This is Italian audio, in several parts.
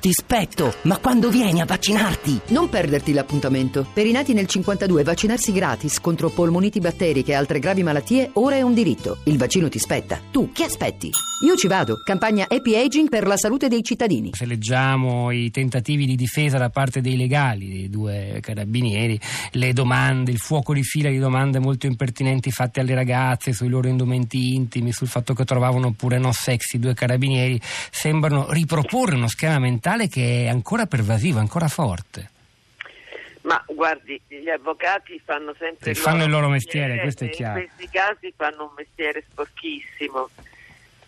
ti spetto, ma quando vieni a vaccinarti? Non perderti l'appuntamento. Per i nati nel 52 vaccinarsi gratis contro polmoniti batteriche e altre gravi malattie ora è un diritto. Il vaccino ti spetta. Tu che aspetti? Io ci vado. Campagna Happy Aging per la salute dei cittadini. Se leggiamo i tentativi di difesa da parte dei legali, dei due carabinieri, le domande, il fuoco di fila di domande molto impertinenti fatte alle ragazze sui loro indumenti intimi, sul fatto che trovavano pure no sexy due carabinieri, sembrano riproporre uno schema mentale che è ancora pervasivo, ancora forte. Ma guardi, gli avvocati fanno sempre il fanno il loro mestiere, questo è chiaro. In questi casi fanno un mestiere sporchissimo.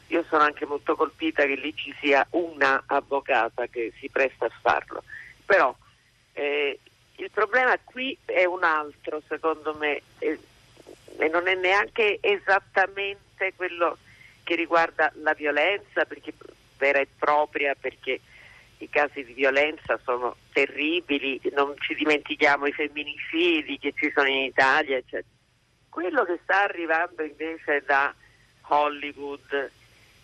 Io sono anche molto colpita che lì ci sia una avvocata che si presta a farlo. Però eh, il problema qui è un altro, secondo me, eh, e non è neanche esattamente quello che riguarda la violenza, perché vera e propria, perché i casi di violenza sono terribili, non ci dimentichiamo i femminicidi che ci sono in Italia, eccetera. Quello che sta arrivando invece da Hollywood,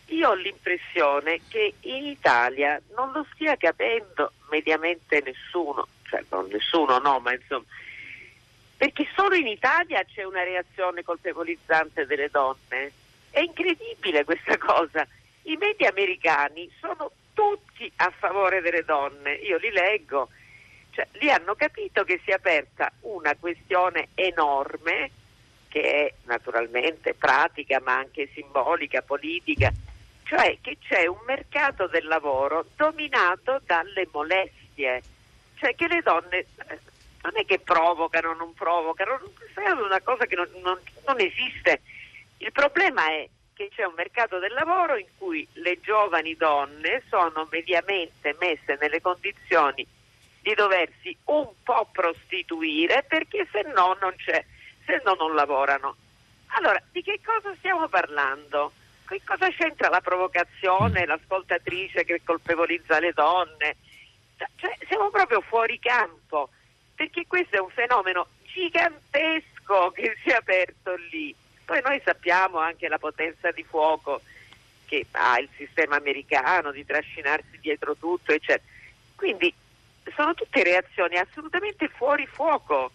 io ho l'impressione che in Italia non lo stia capendo mediamente nessuno, cioè non nessuno no, ma insomma, perché solo in Italia c'è una reazione colpevolizzante delle donne. È incredibile questa cosa. I media americani sono tutti a favore delle donne, io li leggo, cioè, lì hanno capito che si è aperta una questione enorme che è naturalmente pratica ma anche simbolica, politica, cioè che c'è un mercato del lavoro dominato dalle molestie, cioè che le donne eh, non è che provocano, non provocano, è una cosa che non, non, non esiste. Il problema è che c'è un mercato del lavoro in cui le giovani donne sono mediamente messe nelle condizioni di doversi un po' prostituire perché se no non c'è, se no non lavorano. Allora, di che cosa stiamo parlando? Che cosa c'entra la provocazione, l'ascoltatrice che colpevolizza le donne? Cioè, siamo proprio fuori campo, perché questo è un fenomeno gigantesco che si è aperto lì poi noi sappiamo anche la potenza di fuoco che ha il sistema americano di trascinarsi dietro tutto, eccetera. Quindi sono tutte reazioni assolutamente fuori fuoco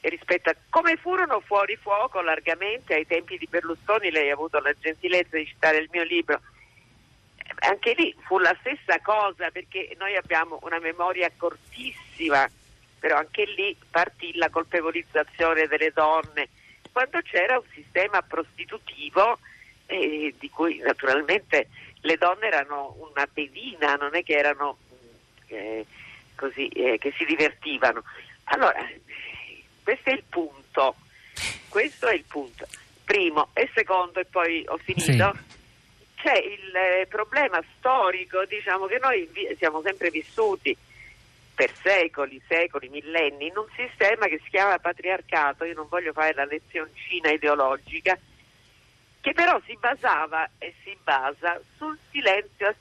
rispetto a come furono fuori fuoco largamente ai tempi di Berlusconi, lei ha avuto la gentilezza di citare il mio libro. Anche lì fu la stessa cosa perché noi abbiamo una memoria cortissima, però anche lì partì la colpevolizzazione delle donne quando c'era un sistema prostitutivo eh, di cui naturalmente le donne erano una pedina, non è che erano eh, così, eh, che si divertivano. Allora, questo è il punto, questo è il punto. Primo e secondo, e poi ho finito. Sì. C'è il eh, problema storico, diciamo che noi vi- siamo sempre vissuti per secoli, secoli, millenni, in un sistema che si chiama patriarcato, io non voglio fare la lezioncina ideologica, che però si basava e si basa sul silenzio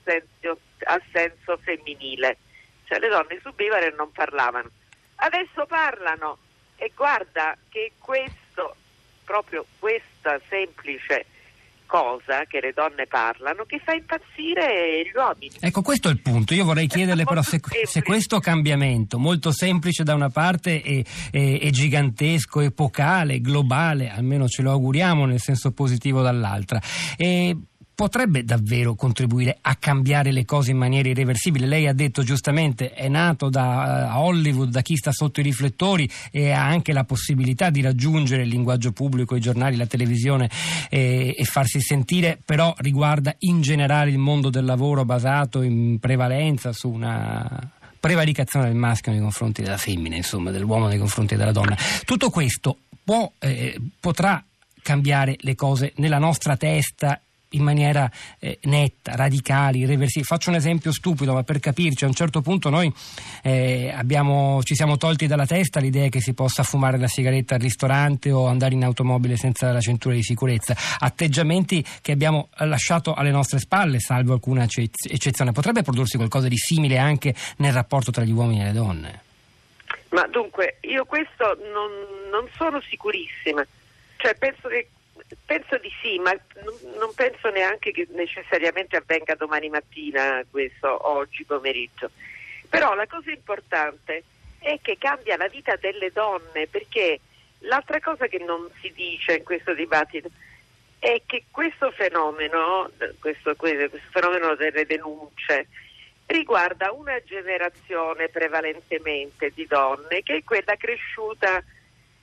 a senso, femminile, cioè le donne subivano e non parlavano. Adesso parlano e guarda che questo, proprio questa semplice cosa che le donne parlano che fa impazzire gli uomini. Ecco, questo è il punto. Io vorrei chiederle però se, se questo cambiamento, molto semplice da una parte e, e, e, gigantesco, epocale, globale, almeno ce lo auguriamo nel senso positivo dall'altra, e potrebbe davvero contribuire a cambiare le cose in maniera irreversibile. Lei ha detto giustamente è nato da uh, Hollywood, da chi sta sotto i riflettori e ha anche la possibilità di raggiungere il linguaggio pubblico, i giornali, la televisione e, e farsi sentire, però riguarda in generale il mondo del lavoro basato in prevalenza su una prevaricazione del maschio nei confronti della femmina, insomma, dell'uomo nei confronti della donna. Tutto questo può, eh, potrà cambiare le cose nella nostra testa in maniera eh, netta, radicale, irreversibile. Faccio un esempio stupido, ma per capirci, a un certo punto noi eh, abbiamo, ci siamo tolti dalla testa l'idea che si possa fumare la sigaretta al ristorante o andare in automobile senza la cintura di sicurezza. Atteggiamenti che abbiamo lasciato alle nostre spalle, salvo alcuna eccezione. Potrebbe prodursi qualcosa di simile anche nel rapporto tra gli uomini e le donne? Ma dunque, io questo non, non sono sicurissima. Cioè, penso che penso di sì, ma non penso neanche che necessariamente avvenga domani mattina questo, oggi pomeriggio. Però la cosa importante è che cambia la vita delle donne, perché l'altra cosa che non si dice in questo dibattito è che questo fenomeno, questo, questo fenomeno delle denunce, riguarda una generazione prevalentemente di donne che è quella cresciuta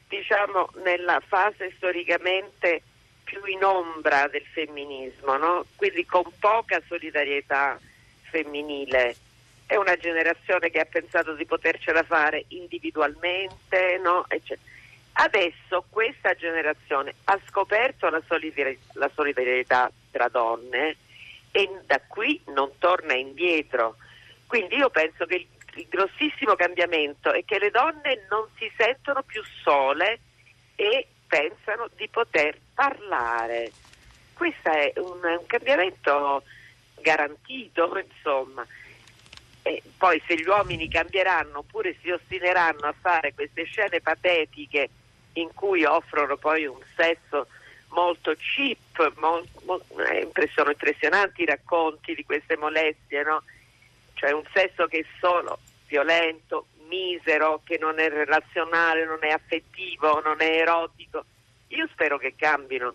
diciamo nella fase storicamente più in ombra del femminismo, no? quindi con poca solidarietà femminile. È una generazione che ha pensato di potercela fare individualmente, no? Adesso questa generazione ha scoperto la solidarietà, la solidarietà tra donne e da qui non torna indietro. Quindi io penso che il, il grossissimo cambiamento è che le donne non si sentono più sole e pensano di poter parlare. Questo è un, un cambiamento garantito, insomma. E poi se gli uomini cambieranno oppure si ostineranno a fare queste scene patetiche in cui offrono poi un sesso molto cheap, molto, eh, sono impressionanti i racconti di queste molestie, no? cioè un sesso che è solo violento, misero, che non è relazionale, non è affettivo, non è erotico. Io spero che cambino